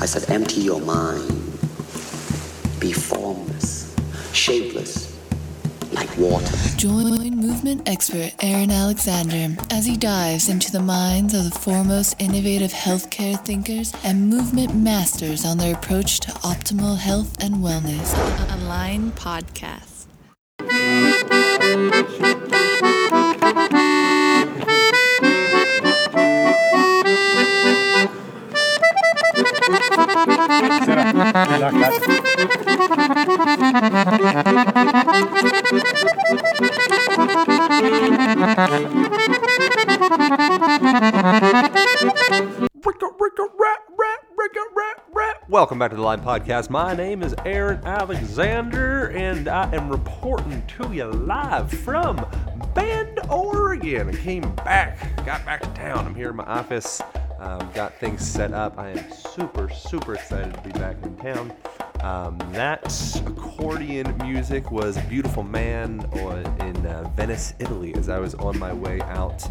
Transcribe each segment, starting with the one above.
I said, empty your mind. Be formless, shapeless, like water. Join movement expert Aaron Alexander as he dives into the minds of the foremost innovative healthcare thinkers and movement masters on their approach to optimal health and wellness. Align Podcast. Welcome back to the Align Podcast. My name is Aaron Alexander, and I am reporting to you live from Bend, Oregon. I came back, got back to town. I'm here in my office, um, got things set up. I am super, super excited to be back in town. Um, that accordion music was beautiful man in uh, Venice, Italy, as I was on my way out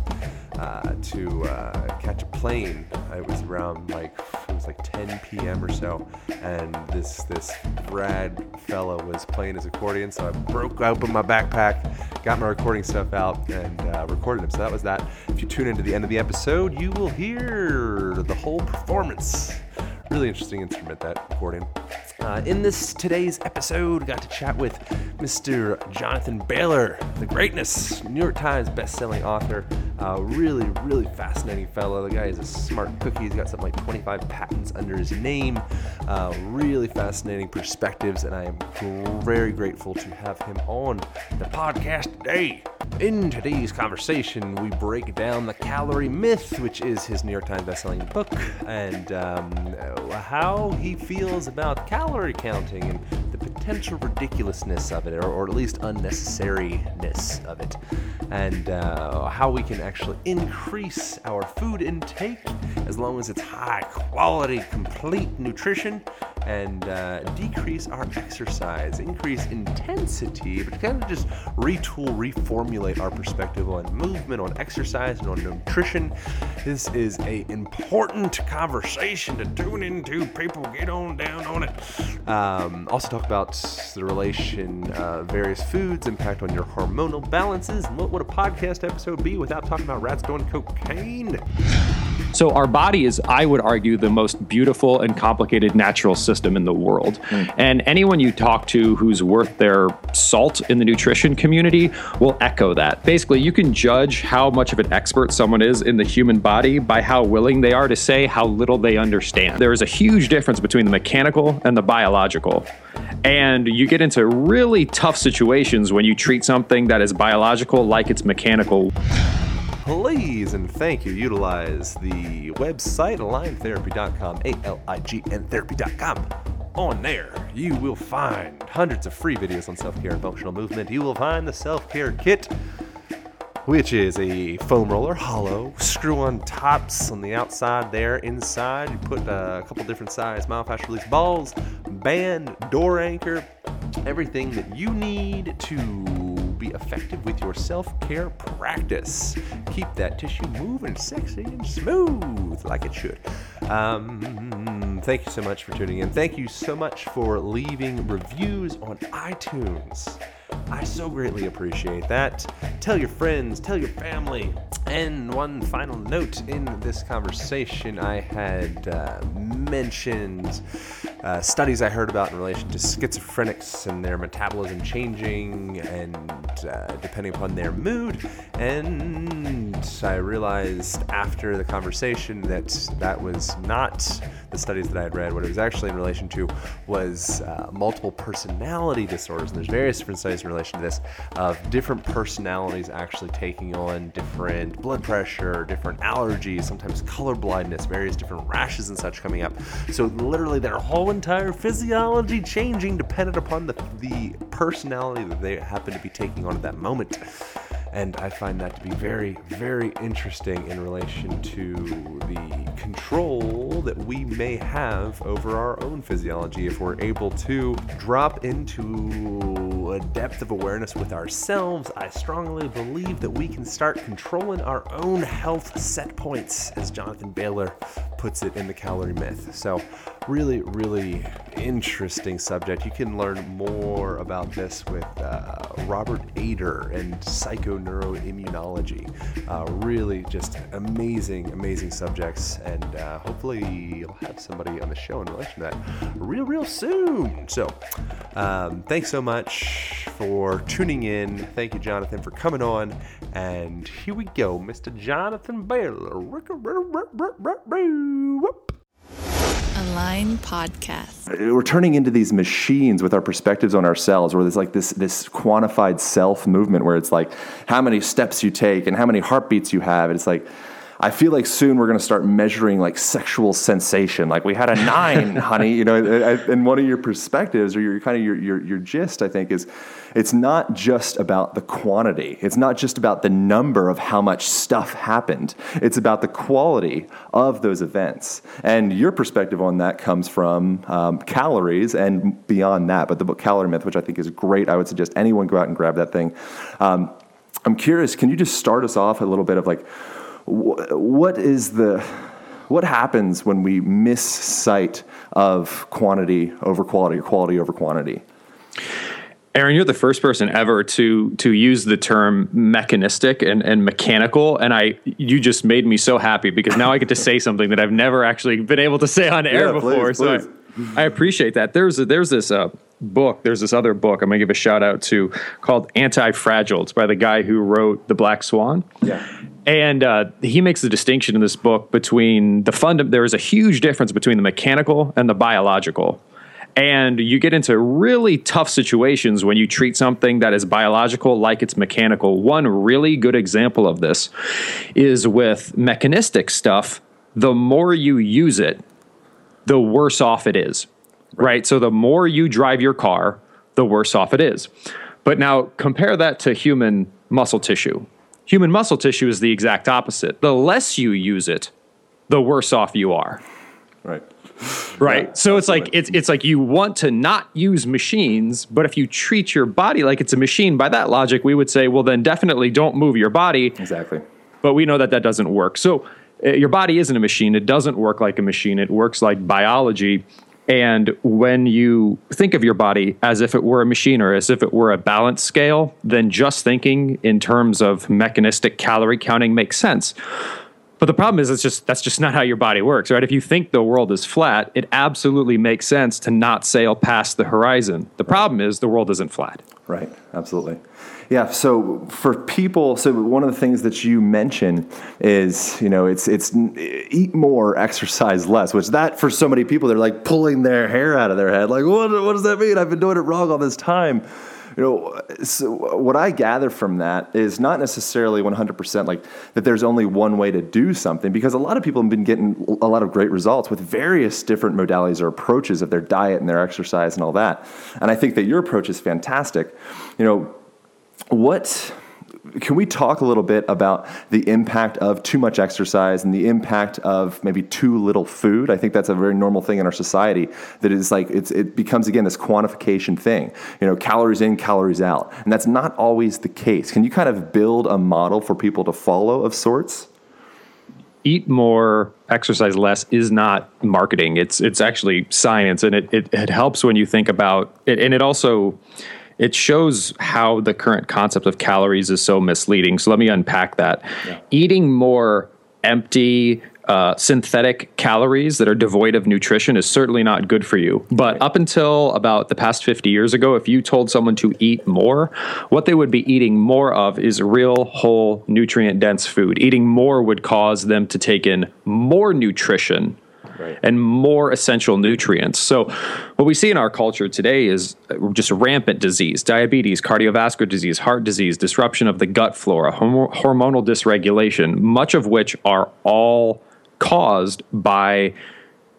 uh, to uh, catch a plane. It was around like was like 10 p.m. or so, and this this rad fella was playing his accordion. So I broke open my backpack, got my recording stuff out, and uh, recorded him. So that was that. If you tune into the end of the episode, you will hear the whole performance. Really interesting instrument that accordion. Uh, in this today's episode, got to chat with Mr. Jonathan Bailor, the greatness, New York Times best-selling author. Uh, really, really fascinating fellow. The guy is a smart cookie. He's got something like 25 patents under his name. Uh, really fascinating perspectives, and I am very grateful to have him on the podcast today. In today's conversation, we break down the calorie myth, which is his New York Times bestselling book, and um, how he feels about calorie counting and the potential ridiculousness of it, or, or at least unnecessariness of it, and uh, how we can actually increase our food intake as long as it's high quality, complete nutrition, and uh, decrease our exercise, increase intensity, but kind of just retool, reformulate our perspective on movement, on exercise, and on nutrition. This is a important conversation to tune into. People get on down on it. Um, also talk about the relation uh, various foods impact on your hormonal balances. And what would a podcast episode be without talking about rats doing cocaine? So, our body is, I would argue, the most beautiful and complicated natural system in the world. Hmm. And anyone you talk to who's worth their salt in the nutrition community will echo that. Basically, you can judge how much of an expert someone is in the human body by how willing they are to say how little they understand. There is a huge difference between the mechanical and the biological. And you get into really tough situations when you treat something that is biological like it's mechanical. Please and thank you. Utilize the website aligntherapy.com a-l-i-g-n therapy.com on there you will find hundreds of free videos on self-care and functional movement. You will find the self-care kit which is a foam roller, hollow, screw on tops on the outside there. Inside, you put uh, a couple different size myofascial release balls, band, door anchor, everything that you need to be effective with your self care practice. Keep that tissue moving sexy and smooth like it should. Um, thank you so much for tuning in. Thank you so much for leaving reviews on iTunes. I so greatly appreciate that. Tell your friends, tell your family. And one final note in this conversation, I had uh, mentioned uh, studies I heard about in relation to schizophrenics and their metabolism changing and uh, depending upon their mood. And I realized after the conversation that that was not the studies that I had read. What it was actually in relation to was uh, multiple personality disorders. And there's various different studies in relation to this of different personalities actually taking on different blood pressure, different allergies, sometimes color blindness, various different rashes and such coming up. So literally their whole entire physiology changing dependent upon the, the personality that they happen to be taking on at that moment. And I find that to be very, very interesting in relation to the control that we may have over our own physiology if we're able to drop into a depth of awareness with ourselves, I strongly believe that we can start controlling our own health set points, as Jonathan Bailor puts it in the calorie myth. So, really, really interesting subject. You can learn more about this with uh, Robert Ader and psychoneuroimmunology. Uh, really, just amazing, amazing subjects, and uh, hopefully, you'll have somebody on the show in relation to that real, real soon. So, um, thanks so much for tuning in. Thank you, Jonathan, for coming on. And here we go, Mr. Jonathan Bailor. Align Podcast. We're turning into these machines with our perspectives on ourselves, where there's like this this quantified self movement, where it's like how many steps you take and how many heartbeats you have. It's like I feel like soon we're going to start measuring like sexual sensation. Like we had a nine, honey. You know, and one of your perspectives or your kind of your, your your gist, I think, is it's not just about the quantity. It's not just about the number of how much stuff happened. It's about the quality of those events. And your perspective on that comes from um, calories and beyond that. But the book Calorie Myth, which I think is great, I would suggest anyone go out and grab that thing. Um, I'm curious. Can you just start us off a little bit of like what is the what happens when we miss sight of quantity over quality or quality over quantity? Aaron, you're the first person ever to to use the term mechanistic and, and mechanical, and I you just made me so happy because now I get to say something that I've never actually been able to say on air Yeah, before. please, so please. I, I appreciate that. There's a, there's this uh, book. There's this other book I'm gonna give a shout out to called Anti Fragile. It's by the guy who wrote The Black Swan. Yeah. And uh, he makes the distinction in this book between the fund. There is a huge difference between the mechanical and the biological. And you get into really tough situations when you treat something that is biological like it's mechanical. One really good example of this is with mechanistic stuff. The more you use it, the worse off it is. Right. So the more you drive your car, the worse off it is. But now compare that to human muscle tissue. Human muscle tissue is the exact opposite. The less you use it, the worse off you are. Right. Right. Yeah, so it's like it's it's like you want to not use machines, but if you treat your body like it's a machine, by that logic, we would say, well, then definitely don't move your body. Exactly. But we know that that doesn't work. So uh, your body isn't a machine. It doesn't work like a machine. It works like biology. And when you think of your body as if it were a machine or as if it were a balance scale, then just thinking in terms of mechanistic calorie counting makes sense. But the problem is, it's just that's just not how your body works, right? If you think the world is flat, it absolutely makes sense to not sail past the horizon. The problem is the world isn't flat. Right, absolutely. Yeah, so for people, so one of the things that you mention is, you know, it's it's eat more, exercise less, which that for so many people they're like pulling their hair out of their head, like what what does that mean? I've been doing it wrong all this time. You know, so what I gather from that is not necessarily 100% like that there's only one way to do something because a lot of people have been getting a lot of great results with various different modalities or approaches of their diet and their exercise and all that. And I think that your approach is fantastic. You know, what can we talk a little bit about the impact of too much exercise and the impact of maybe too little food? I think that's a very normal thing in our society that is like it's, it becomes again this quantification thing. You know, calories in, calories out, and that's not always the case. Can you kind of build a model for people to follow of sorts? Eat more, exercise less is not marketing. It's it's actually science, and it it, it helps when you think about it, and it also it shows how the current concept of calories is so misleading. So let me unpack that. Eating more empty, uh, synthetic calories that are devoid of nutrition is certainly not good for you. But up until about the past 50 years ago, if you told someone to eat more, what they would be eating more of is real, whole, nutrient dense food. Eating more would cause them to take in more nutrition and more essential nutrients. So, what we see in our culture today is just rampant disease, diabetes, cardiovascular disease, heart disease, disruption of the gut flora, hormo- hormonal dysregulation, much of which are all caused by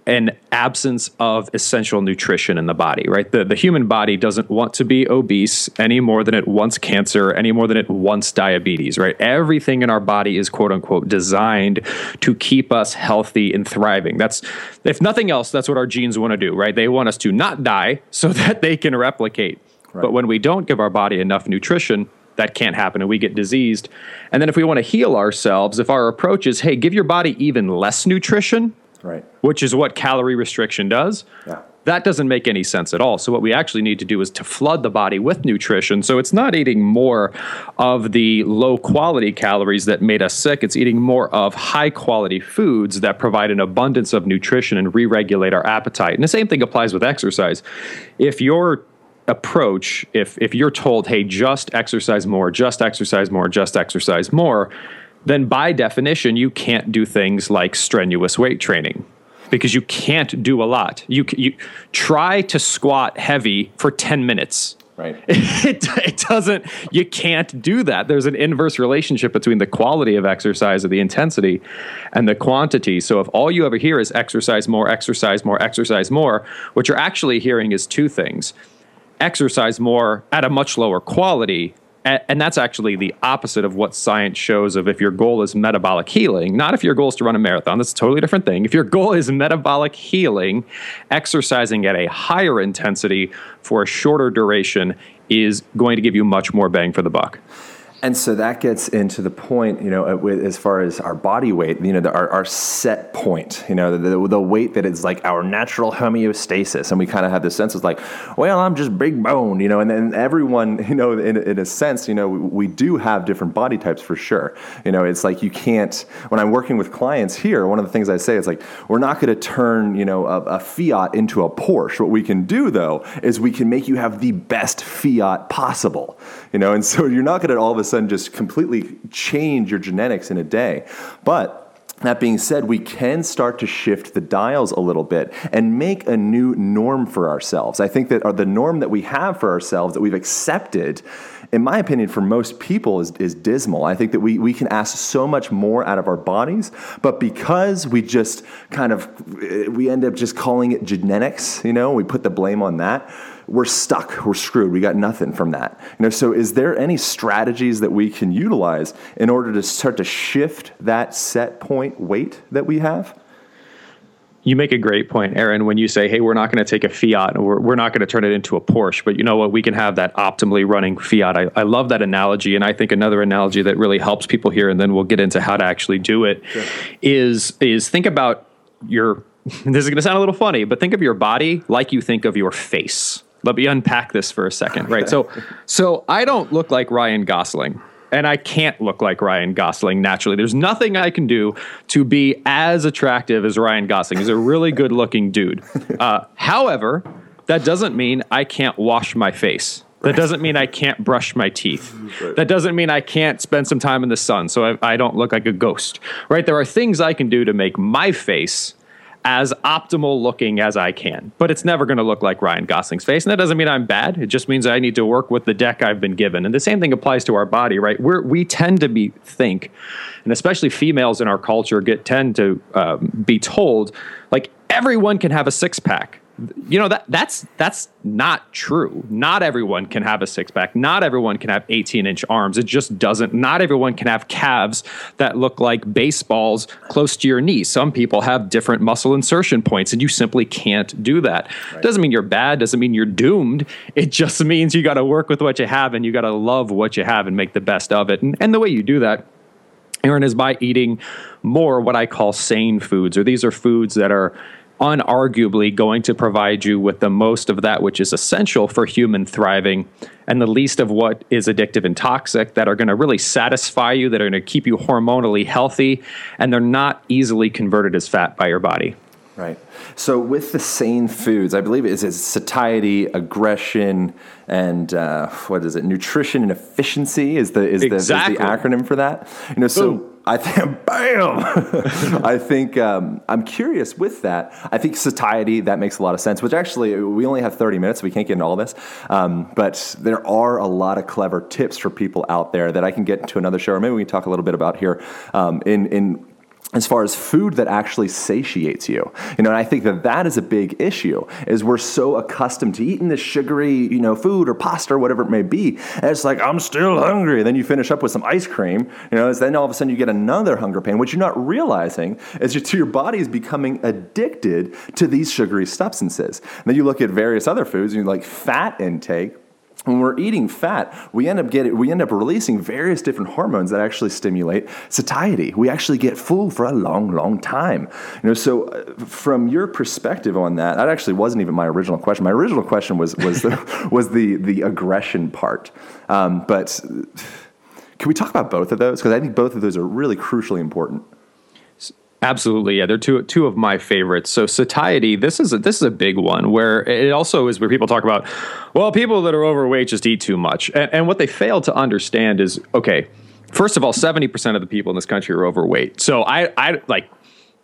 an absence of essential nutrition in the body, right? The, the human body doesn't want to be obese any more than it wants cancer, any more than it wants diabetes, right? Everything in our body is quote unquote designed to keep us healthy and thriving. That's, if nothing else, that's what our genes want to do, right? They want us to not die so that they can replicate. But when we don't give our body enough nutrition, that can't happen and we get diseased. And then if we want to heal ourselves, if our approach is, hey, give your body even less nutrition, Right. which is what calorie restriction does. Yeah. That doesn't make any sense at all. So, what we actually need to do is to flood the body with nutrition. So, it's not eating more of the low quality calories that made us sick. It's eating more of high quality foods that provide an abundance of nutrition and re regulate our appetite. And the same thing applies with exercise. If your approach, if, if you're told, hey, just exercise more, just exercise more, just exercise more, then by definition, you can't do things like strenuous weight training because you can't do a lot. You, you try to squat heavy for 10 minutes. Right. It, it doesn't, you can't do that. There's an inverse relationship between the quality of exercise or the intensity and the quantity. So if all you ever hear is exercise more, exercise more, exercise more, what you're actually hearing is two things exercise more at a much lower quality. And that's actually the opposite of what science shows of if your goal is metabolic healing, not if your goal is to run a marathon, that's a totally different thing. If your goal is metabolic healing, exercising at a higher intensity for a shorter duration is going to give you much more bang for the buck. And so that gets into the point, you know, uh, as far as our body weight, you know, the, our, our set point, you know, the, the weight that is like our natural homeostasis. And we kind of have this sense of like, well, I'm just big bone, you know, and then everyone, you know, in, in a sense, you know, we do have different body types for sure. You know, it's like you can't, when I'm working with clients here, one of the things I say is like, we're not going to turn, you know, a, a Fiat into a Porsche. What we can do though is we can make you have the best Fiat possible, you know, and so you're not going to all of a sudden just completely change your genetics in a day. But that being said, we can start to shift the dials a little bit and make a new norm for ourselves. I think that the norm that we have for ourselves that we've accepted, in my opinion, for most people is, is dismal. I think that we, we can ask so much more out of our bodies, but because we just kind of, we end up just calling it genetics, you know, we put the blame on that we're stuck we're screwed we got nothing from that you know so is there any strategies that we can utilize in order to start to shift that set point weight that we have You make a great point, Aaron, when you say, hey, we're not going to take a Fiat and we're, we're not going to turn it into a Porsche. But you know what? We can have that optimally running Fiat. I, I love that analogy. And I think another analogy that really helps people here, and then we'll get into how to actually do it, is is think about your, this is going to sound a little funny, but think of your body like you think of your face. Let me unpack this for a second, right? So, so I don't look like Ryan Gosling and I can't look like Ryan Gosling naturally. There's nothing I can do to be as attractive as Ryan Gosling. He's a really good looking dude. Uh, however, that doesn't mean I can't wash my face. That doesn't mean I can't brush my teeth. That doesn't mean I can't spend some time in the sun so I, I don't look like a ghost. Right? There are things I can do to make my face as optimal looking as I can. But it's never going to look like Ryan Gosling's face. And that doesn't mean I'm bad. It just means I need to work with the deck I've been given. And the same thing applies to our body, right? We're, we tend to be think, and especially females in our culture get tend to um, be told like everyone can have a six pack you know that that's that's not true. Not everyone can have a six pack. Not everyone can have 18 inch arms. It just doesn't. Not everyone can have calves that look like baseballs close to your knee. Some people have different muscle insertion points, and you simply can't do that. Doesn't mean you're bad. Doesn't mean you're doomed. It just means you got to work with what you have, and you got to love what you have and make the best of it. And, and the way you do that Aaron, is by eating more what I call sane foods, or these are foods that are unarguably going to provide you with the most of that which is essential for human thriving and the least of what is addictive and toxic that are going to really satisfy you, that are going to keep you hormonally healthy, and they're not easily converted as fat by your body. Right. So with the sane foods, I believe it's, it's satiety, aggression, and uh, what is it? Nutrition and efficiency is the is, Exactly. the, is the acronym for that. You know, so Boom. I think, bam. I think um, I'm curious with that. I think satiety that makes a lot of sense. Which actually, we only have 30 minutes, so we can't get into all this. Um, but there are a lot of clever tips for people out there that I can get into another show, or maybe we can talk a little bit about here um, in in as far as food that actually satiates you. You know and i think that that is a big issue is we're so accustomed to eating this sugary you know food or pasta or whatever it may be and it's like i'm still hungry. And then you finish up with some ice cream you know and then all of a sudden you get another hunger pain. What you're not realizing is your, your body is becoming addicted to these sugary substances. And then you look at various other foods and you like fat intake when we're eating fat, we end up getting we end up releasing various different hormones that actually stimulate satiety. We actually get full for a long, long time. You know, so uh, from your perspective on that, that actually wasn't even my original question. My original question was was the, was the the aggression part, um, but. Can we talk about both of those? Because I think both of those are really crucially important. Absolutely, yeah. They're two two of my favorites. So satiety, this is a, this is a big one where it also is where people talk about, well, people that are overweight just eat too much, and, and what they fail to understand is, okay, first of all, seventy percent of the people in this country are overweight. So I I like.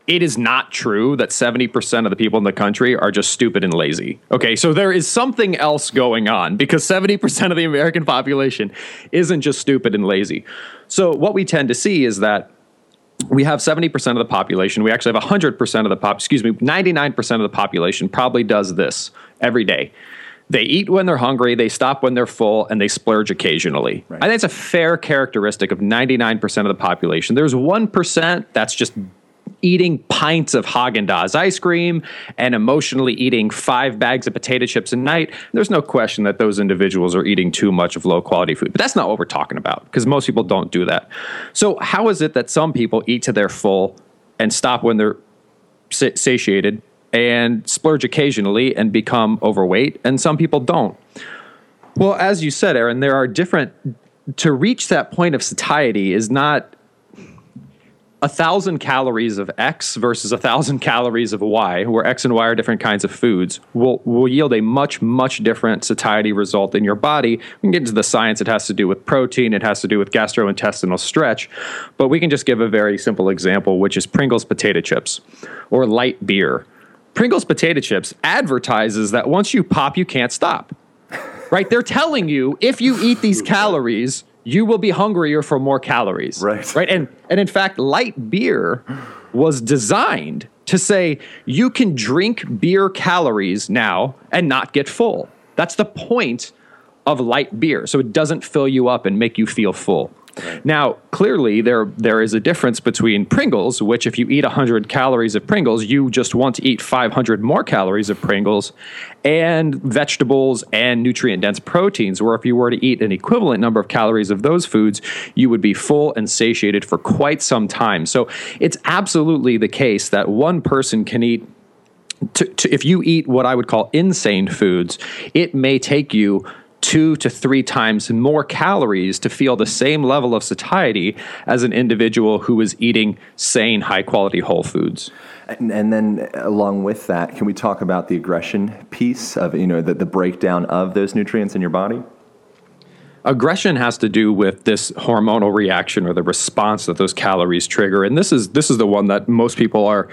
It is not true that 70% of the people in the country are just stupid and lazy. Okay, so there is something else going on because 70% of the American population isn't just stupid and lazy. So, what we tend to see is that we have 70% of the population. We actually have 100% of the pop, excuse me, 99% of the population probably does this every day. They eat when they're hungry, they stop when they're full, and they splurge occasionally. Right. I think it's a fair characteristic of 99% of the population. There's 1% that's just eating pints of Haagen-Dazs ice cream and emotionally eating five bags of potato chips a night, there's no question that those individuals are eating too much of low quality food. But that's not what we're talking about because most people don't do that. So how is it that some people eat to their full and stop when they're satiated and splurge occasionally and become overweight and some people don't? Well, as you said, Aaron, there are different to reach that point of satiety is not a thousand calories of X versus a thousand calories of Y, where X and Y are different kinds of foods, will, will yield a much, much different satiety result in your body. We can get into the science. It has to do with protein, it has to do with gastrointestinal stretch. But we can just give a very simple example, which is Pringles potato chips or light beer. Pringles potato chips advertises that once you pop, you can't stop. Right? They're telling you if you eat these calories, you will be hungrier for more calories. Right. Right. And and in fact, light beer was designed to say you can drink beer calories now and not get full. That's the point of light beer. So it doesn't fill you up and make you feel full. Now, clearly, there there is a difference between Pringles, which if you eat 100 calories of Pringles, you just want to eat 500 more calories of Pringles, and vegetables and nutrient dense proteins, where if you were to eat an equivalent number of calories of those foods, you would be full and satiated for quite some time. So it's absolutely the case that one person can eat to, to, if you eat what I would call insane foods, it may take you two to three times more calories to feel the same level of satiety as an individual who is eating sane, high quality whole foods. And, and, then along with that, can we talk about the aggression piece of, you know, the, the breakdown of those nutrients in your body? aggression has to do with this hormonal reaction or the response that those calories trigger and this is this is the one that most people are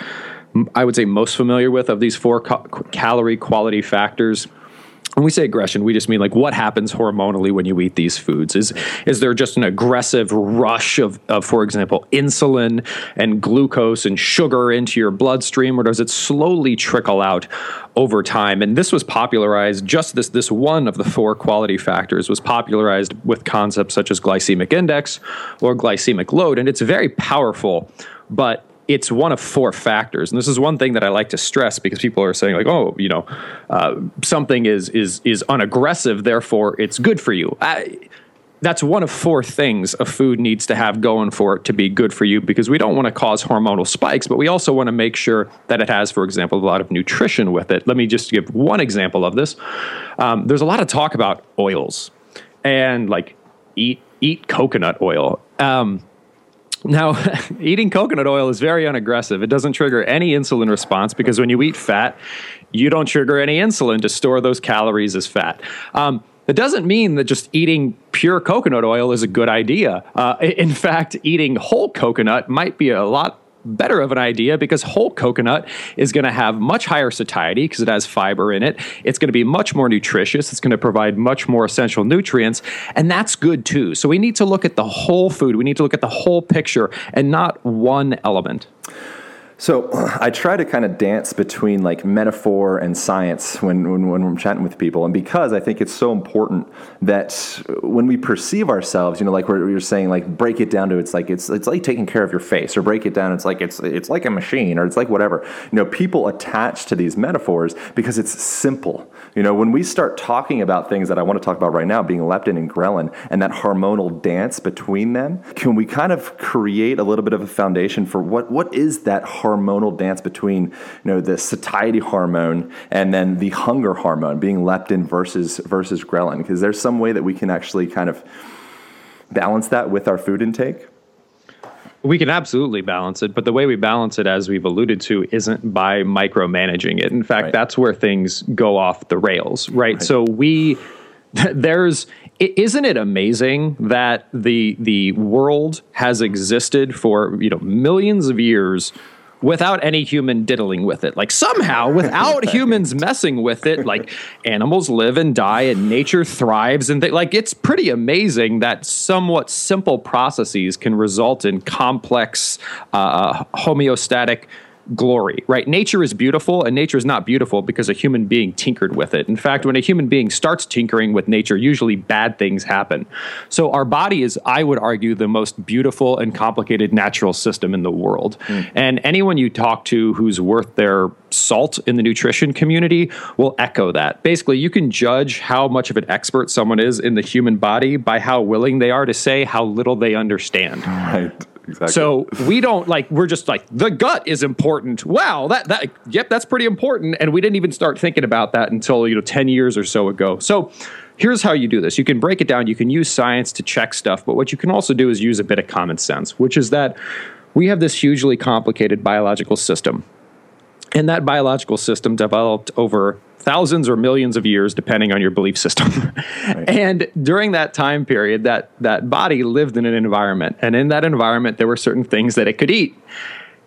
i would say most familiar with of these four ca- calorie quality factors when we say aggression, we just mean like what happens hormonally when you eat these foods. Is is there just an aggressive rush of, of, for example, insulin and glucose and sugar into your bloodstream, or does it slowly trickle out over time? And this was popularized. Just this this one of the four quality factors was popularized with concepts such as glycemic index or glycemic load, and it's very powerful. But it's one of four factors, and this is one thing that I like to stress because people are saying like, oh, you know, uh, something is is is unaggressive, therefore it's good for you. I, that's one of four things a food needs to have going for it to be good for you because we don't want to cause hormonal spikes, but we also want to make sure that it has, for example, a lot of nutrition with it. Let me just give one example of this. Um, there's a lot of talk about oils and like eat eat coconut oil. Um, now, eating coconut oil is very unaggressive. It doesn't trigger any insulin response because when you eat fat, you don't trigger any insulin to store those calories as fat. Um, it doesn't mean that just eating pure coconut oil is a good idea. Uh, in fact, eating whole coconut might be a lot better of an idea because whole coconut is going to have much higher satiety because it has fiber in it. It's going to be much more nutritious. It's going to provide much more essential nutrients, and that's good too. So we need to look at the whole food. We need to look at the whole picture and not one element. So I try to kind of dance between like metaphor and science when, when, when I'm chatting with people. And because I think it's so important that when we perceive ourselves, you know, like we're, you're saying, like break it down to it's like it's it's like taking care of your face, or break it down, it's like it's it's like a machine, or it's like whatever. You know, people attach to these metaphors because it's simple. You know, when we start talking about things that I want to talk about right now, being leptin and ghrelin, and that hormonal dance between them, can we kind of create a little bit of a foundation for what what is that hormonal dance between you know the satiety hormone and then the hunger hormone, being leptin versus versus ghrelin? Because there's some way that we can actually kind of balance that with our food intake. We can absolutely balance it, but the way we balance it, as we've alluded to, isn't by micromanaging it. In fact, Right. that's where things go off the rails, right? So we there's isn't it amazing that the the world has existed for you know millions of years without any human diddling with it. Like somehow without humans messing with it like animals live and die and nature thrives and they, like it's pretty amazing that somewhat simple processes can result in complex uh, homeostatic glory, right? Nature is beautiful, and nature is not beautiful because a human being tinkered with it. In fact, when a human being starts tinkering with nature, usually bad things happen. So, our body is, I would argue, the most beautiful and complicated natural system in the world. Hmm. And anyone you talk to who's worth their salt in the nutrition community will echo that. Basically, you can judge how much of an expert someone is in the human body by how willing they are to say how little they understand. Right. Exactly. So we don't like we're just like the gut is important. Wow, that that yep, that's pretty important. And we didn't even start thinking about that until you know ten years or so ago. So here's how you do this. You can break it down. You can use science to check stuff, but what you can also do is use a bit of common sense, which is that we have this hugely complicated biological system. And that biological system developed over thousands or millions of years, depending on your belief system. and during that time period, that, that body lived in an environment. And in that environment, there were certain things that it could eat.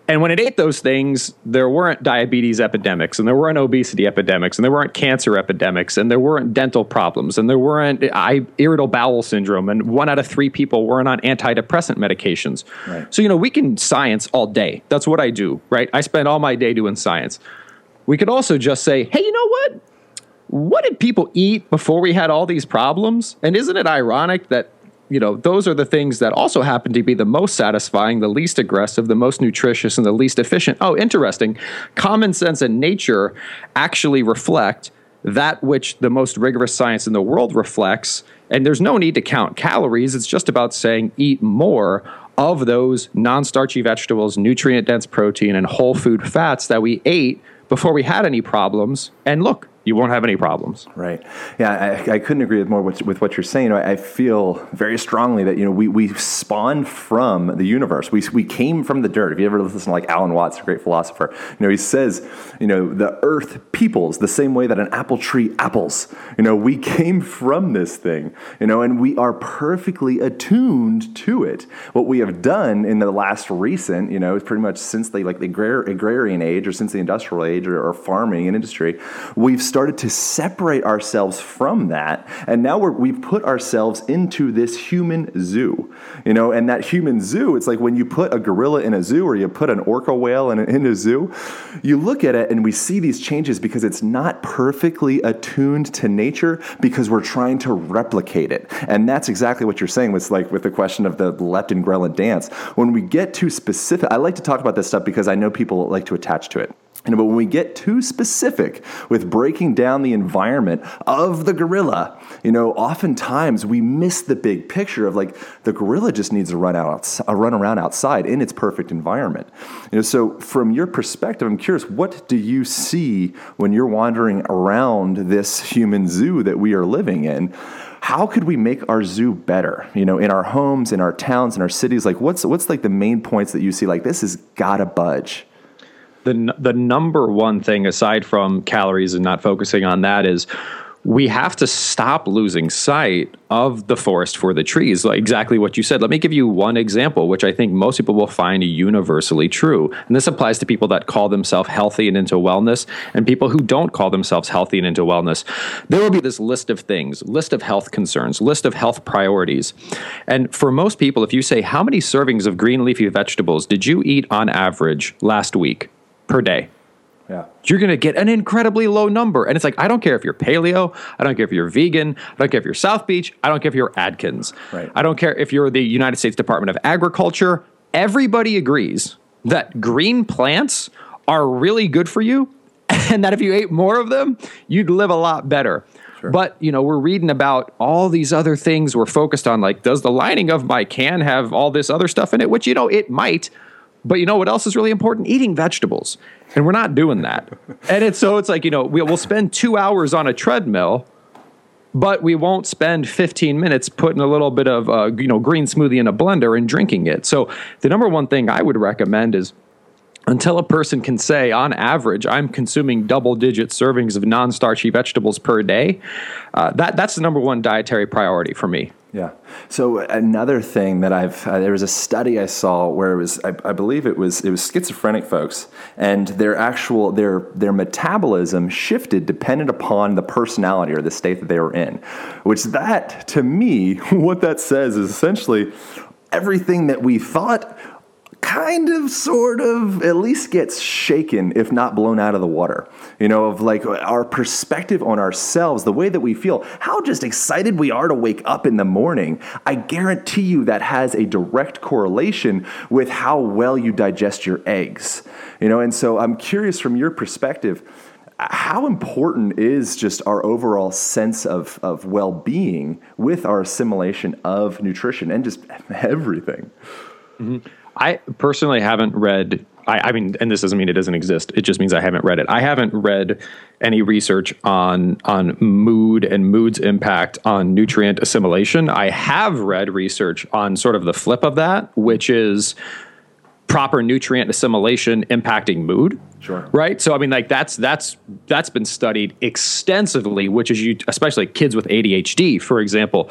And when it ate those things, there weren't diabetes epidemics, and there weren't obesity epidemics, and there weren't cancer epidemics, and there weren't dental problems, and there weren't I, irritable bowel syndrome, and one out of three people weren't on antidepressant medications. Right. So, you know, we can science all day. That's what I do, right? I spend all my day doing science. We could also just say, hey, you know what? What did people eat before we had all these problems? And isn't it ironic that, you know, those are the things that also happen to be the most satisfying, the least aggressive, the most nutritious, and the least efficient? Oh, interesting. Common sense and nature actually reflect that which the most rigorous science in the world reflects. And there's no need to count calories. It's just about saying eat more of those non starchy vegetables, nutrient dense protein, and whole food fats that we ate before we had any problems. And look, you won't have any problems. Right. Yeah, I, I couldn't agree with more with, with what you're saying. I, I feel very strongly that you know we, we spawned from the universe. We, we came from the dirt. If you ever listen to like Alan Watts, a great philosopher, you know he says, you know, the earth peoples the same way that an apple tree apples. You know, we came from this thing. You know, and we are perfectly attuned to it. What we have done in the last recent, you know, is pretty much since the like the agrar- agrarian age or since the industrial age or, or farming and industry, we've started to separate ourselves from that, and now we're, we've put ourselves into this human zoo. You know, and that human zoo, it's like when you put a gorilla in a zoo or you put an orca whale in a, in a zoo, you look at it and we see these changes because it's not perfectly attuned to nature because we're trying to replicate it. And that's exactly what you're saying with like with the question of the leptin ghrelin dance. When we get too specific, I like to talk about this stuff because I know people like to attach to it. Know, but when we get too specific with breaking down the environment of the gorilla, you know, oftentimes we miss the big picture of like the gorilla just needs to run out, uh, run around outside in its perfect environment. You know, so from your perspective, I'm curious, what do you see when you're wandering around this human zoo that we are living in? How could we make our zoo better? You know, in our homes, in our towns, in our cities. Like, what's what's like the main points that you see? Like, this has got to budge. The the number one thing aside from calories and not focusing on that is we have to stop losing sight of the forest for the trees. Like exactly what you said. Let me give you one example, which I think most people will find universally true. And this applies to people that call themselves healthy and into wellness and people who don't call themselves healthy and into wellness. There will be this list of things, list of health concerns, list of health priorities. And for most people, if you say, How many servings of green leafy vegetables did you eat on average last week per day? Yeah. You're going to get an incredibly low number. And it's like, I don't care if you're paleo. I don't care if you're vegan. I don't care if you're South Beach. I don't care if you're Atkins. Right. I don't care if you're the United States Department of Agriculture. Everybody agrees that green plants are really good for you and that if you ate more of them, you'd live a lot better. But, you know, we're reading about all these other things we're focused on like does the lining of my can have all this other stuff in it, which you know it might. But you know what else is really important? Eating vegetables. And we're not doing that. and it's so it's like, you know, we, we'll spend two hours on a treadmill, but we won't spend 15 minutes putting a little bit of, uh, you know, green smoothie in a blender and drinking it. So the number one thing I would recommend is until a person can say, on average, I'm consuming double digit servings of non starchy vegetables per day, uh, that, that's the number one dietary priority for me. Yeah. So another thing that I've uh, there was a study I saw where it was I, I, believe it was it was schizophrenic folks and their actual their their metabolism shifted dependent upon the personality or the state that they were in, which that to me what that says is essentially everything that we thought kind of sort of at least gets shaken if not blown out of the water. You know of like our perspective on ourselves the way that we feel how just excited we are to wake up in the morning i guarantee you that has a direct correlation with how well you digest your eggs. You know and so i'm curious from your perspective how important is just our overall sense of, of well-being with our assimilation of nutrition and just everything? Mm-hmm. I personally haven't read. I, I, mean, and this doesn't mean it doesn't exist. It just means I haven't read it. I haven't read any research on on mood and mood's impact on nutrient assimilation. I have read research on sort of the flip of that, which is proper nutrient assimilation impacting mood. Sure. Right. So I mean, like that's that's that's been studied extensively, which is you, especially kids with ADHD, for example.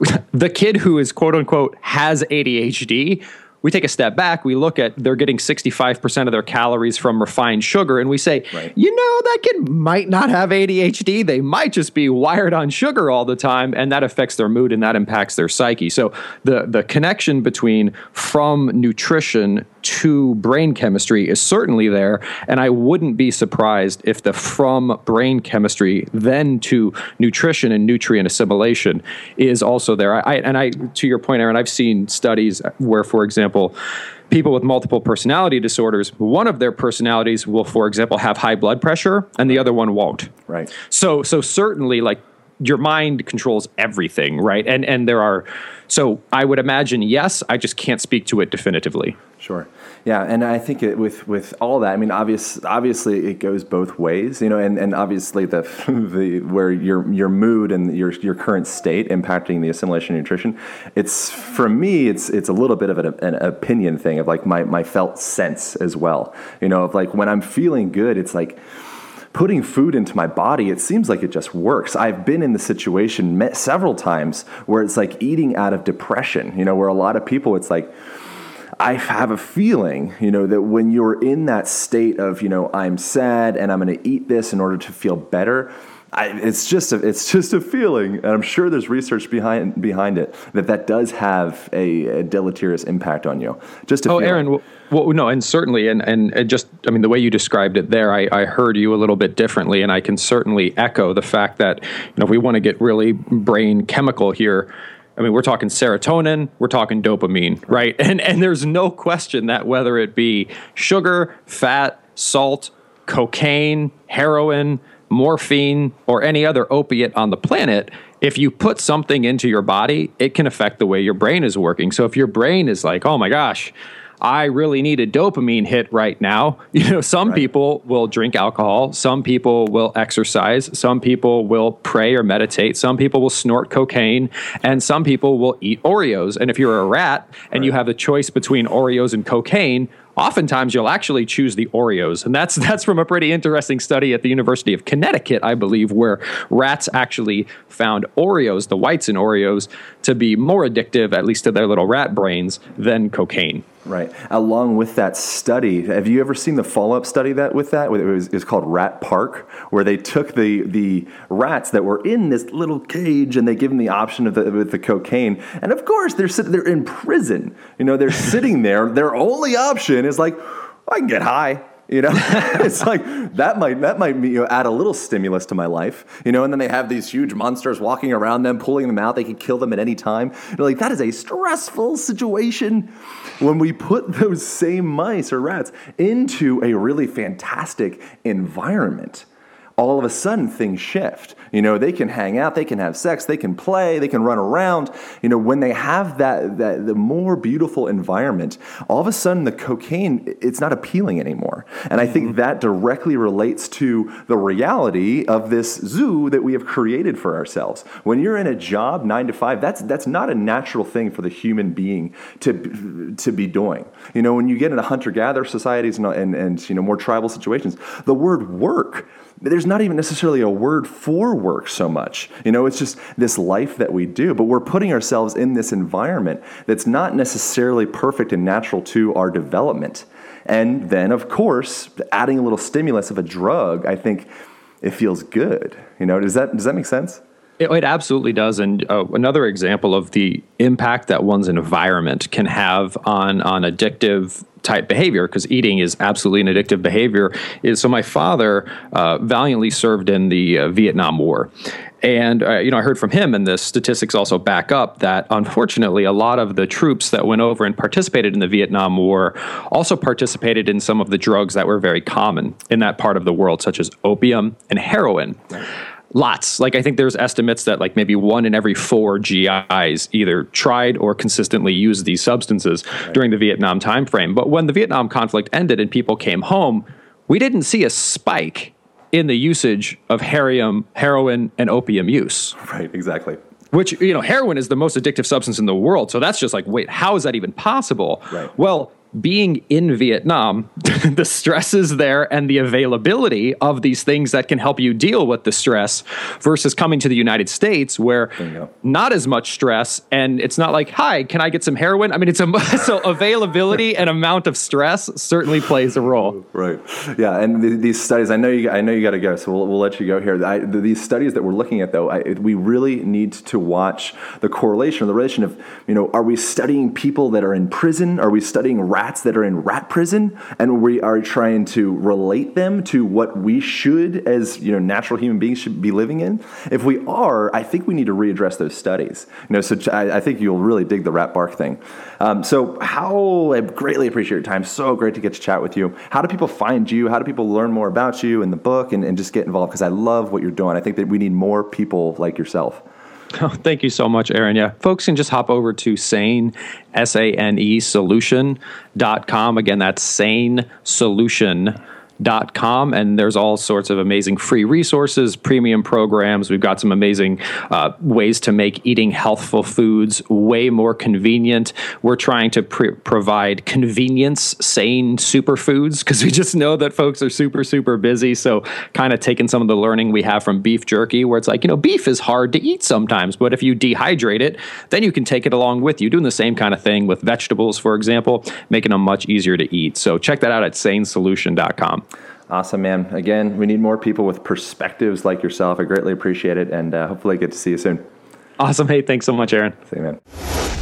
The kid who is quote unquote has ADHD we take a step back, we look at they're getting 65% of their calories from refined sugar, and we say, right. you know, that kid might not have ADHD. They might just be wired on sugar all the time, and that affects their mood and that impacts their psyche. So the, the connection between from nutrition to brain chemistry is certainly there. And I wouldn't be surprised if the from brain chemistry then to nutrition and nutrient assimilation is also there. I, and I, to your point, Aaron, I've seen studies where, for example, people with multiple personality disorders, one of their personalities will, for example, have high blood pressure and the other one won't. Right. So, so certainly like your mind controls everything, right? And and there are so I would imagine yes, I just can't speak to it definitively. Sure. Yeah, and I think it, with with all that, I mean, obvious, obviously, it goes both ways, you know, and, and obviously the the where your your mood and your your current state impacting the assimilation nutrition. It's for me, it's it's a little bit of an, an opinion thing of like my my felt sense as well, you know, of like when I'm feeling good, it's like putting food into my body, it seems like it just works. I've been in the situation several times where it's like eating out of depression, you know, where a lot of people, it's like, I have a feeling, you know, that when you're in that state of, you know, I'm sad and I'm going to eat this in order to feel better, I, it's just a, it's just a feeling, and I'm sure there's research behind behind it that that does have a, a deleterious impact on you. Just oh, Aaron, well, well, no, and certainly, and and just I mean the way you described it there, I, I heard you a little bit differently, and I can certainly echo the fact that you know if we want to get really brain chemical here. I mean, we're talking serotonin, we're talking dopamine, right? And and there's no question that whether it be sugar, fat, salt, cocaine, heroin, morphine, or any other opiate on the planet, if you put something into your body, it can affect the way your brain is working. So if your brain is like, oh my gosh, I really need a dopamine hit right now. You know, some right. people will drink alcohol, some people will exercise, some people will pray or meditate, some people will snort cocaine, and some people will eat Oreos. And if you're a rat and right. you have the choice between Oreos and cocaine, oftentimes you'll actually choose the Oreos. And that's that's from a pretty interesting study at the University of Connecticut, I believe, where rats actually found Oreos, the whites in Oreos, to be more addictive, at least to their little rat brains, than cocaine. Right. Along with that study, have you ever seen the follow-up study that with that? It was, it was called Rat Park, where they took the the rats that were in this little cage and they give them the option of the, with the cocaine, and of course they're sitting they're in prison. You know, they're sitting there. Their only option is like, I can get high. You know, it's like that might that might you know, add a little stimulus to my life. You know, and then they have these huge monsters walking around them, pulling them out. They can kill them at any time. You're like that is a stressful situation. When we put those same mice or rats into a really fantastic environment, all of a sudden things shift. You know, they can hang out, they can have sex, they can play, they can run around. You know, when they have that, that the more beautiful environment, all of a sudden the cocaine, it's not appealing anymore. And I think mm-hmm. that directly relates to the reality of this zoo that we have created for ourselves. When you're in a job, nine to five, that's that's not a natural thing for the human being to to be doing. You know, when you get into hunter-gatherer societies and, and, and you know more tribal situations, the word work there's not even necessarily a word for work so much. You know, it's just this life that we do, but we're putting ourselves in this environment that's not necessarily perfect and natural to our development. And then, of course, adding a little stimulus of a drug, I think it feels good. You know, does that does that make sense? It, it absolutely does. And uh, another example of the impact that one's environment can have on on addictive type behavior because eating is absolutely an addictive behavior is so my father uh, valiantly served in the uh, vietnam war. And uh, you know i heard from him and the statistics also back up that unfortunately a lot of the troops that went over and participated in the vietnam war also participated in some of the drugs that were very common in that part of the world such as opium and heroin. Right lots. Like i think there's estimates that like maybe one in every four gis either tried or consistently used these substances right. during the vietnam timeframe. But when the vietnam conflict ended and people came home we didn't see a spike in the usage of heroin, heroin and opium use. Right exactly. Which you know heroin is the most addictive substance in the world. So that's just like wait how is that even possible? Right. well being in Vietnam, the stresses there and the availability of these things that can help you deal with the stress versus coming to the United States where not as much stress and it's not like, hi, can I get some heroin? I mean, it's a so availability and amount of stress certainly plays a role. Right. Yeah. And th- these studies, I know you, I know you got to go, so we'll, we'll let you go here. I, these studies that we're looking at though, I, we really need to watch the correlation, or the relation of, you know, are we studying people that are in prison? Are we studying rats that are in rat prison and we are trying to relate them to what we should as you know natural human beings should be living in. If we are i think we need to readdress those studies. You know so i, I think you'll really dig the Rat Park thing. Um, so how i greatly appreciate your time. So great to get to chat with you. How do people find you? How do people learn more about you and the book and, and just get involved? Because i love what you're doing. I think that we need more people like yourself Oh, thank you so much, Aaron. Yeah, folks can just hop over to sane, S A N E solution.com. Again, that's sane solution com and there's all sorts of amazing free resources premium programs. We've got some amazing uh, ways to make eating healthful foods way more convenient. We're trying to pr- provide convenience sane superfoods because we just know that folks are super super busy. So kind of taking some of the learning we have from beef jerky where it's like you know beef is hard to eat sometimes but if you dehydrate it then you can take it along with you. Doing the same kind of thing with vegetables for example making them much easier to eat. So check that out at sanesolution.com Awesome, man. Again, we need more people with perspectives like yourself. I greatly appreciate it, and uh, hopefully, I get to see you soon. Awesome. Hey, thanks so much, Aaron. See you, man.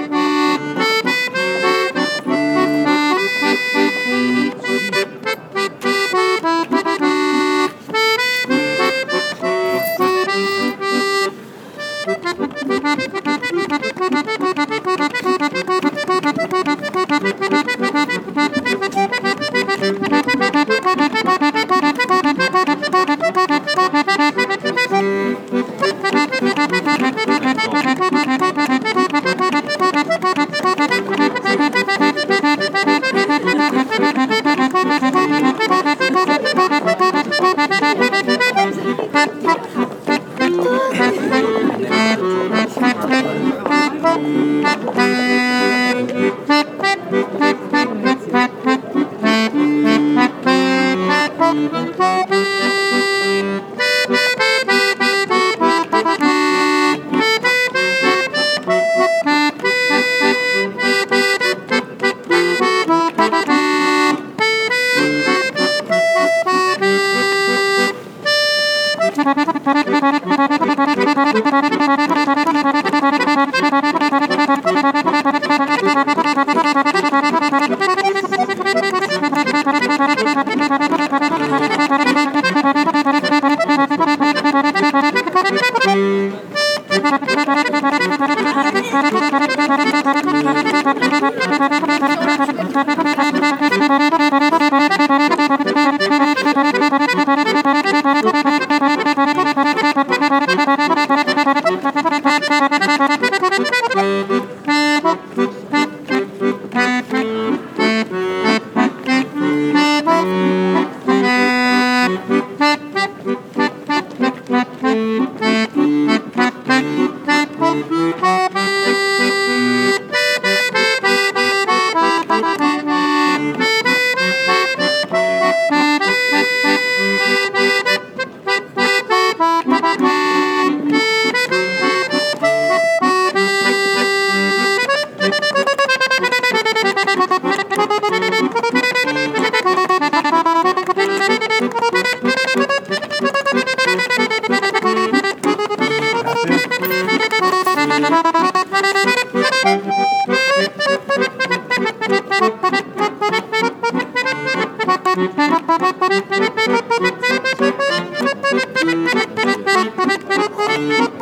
Thank you. thank you.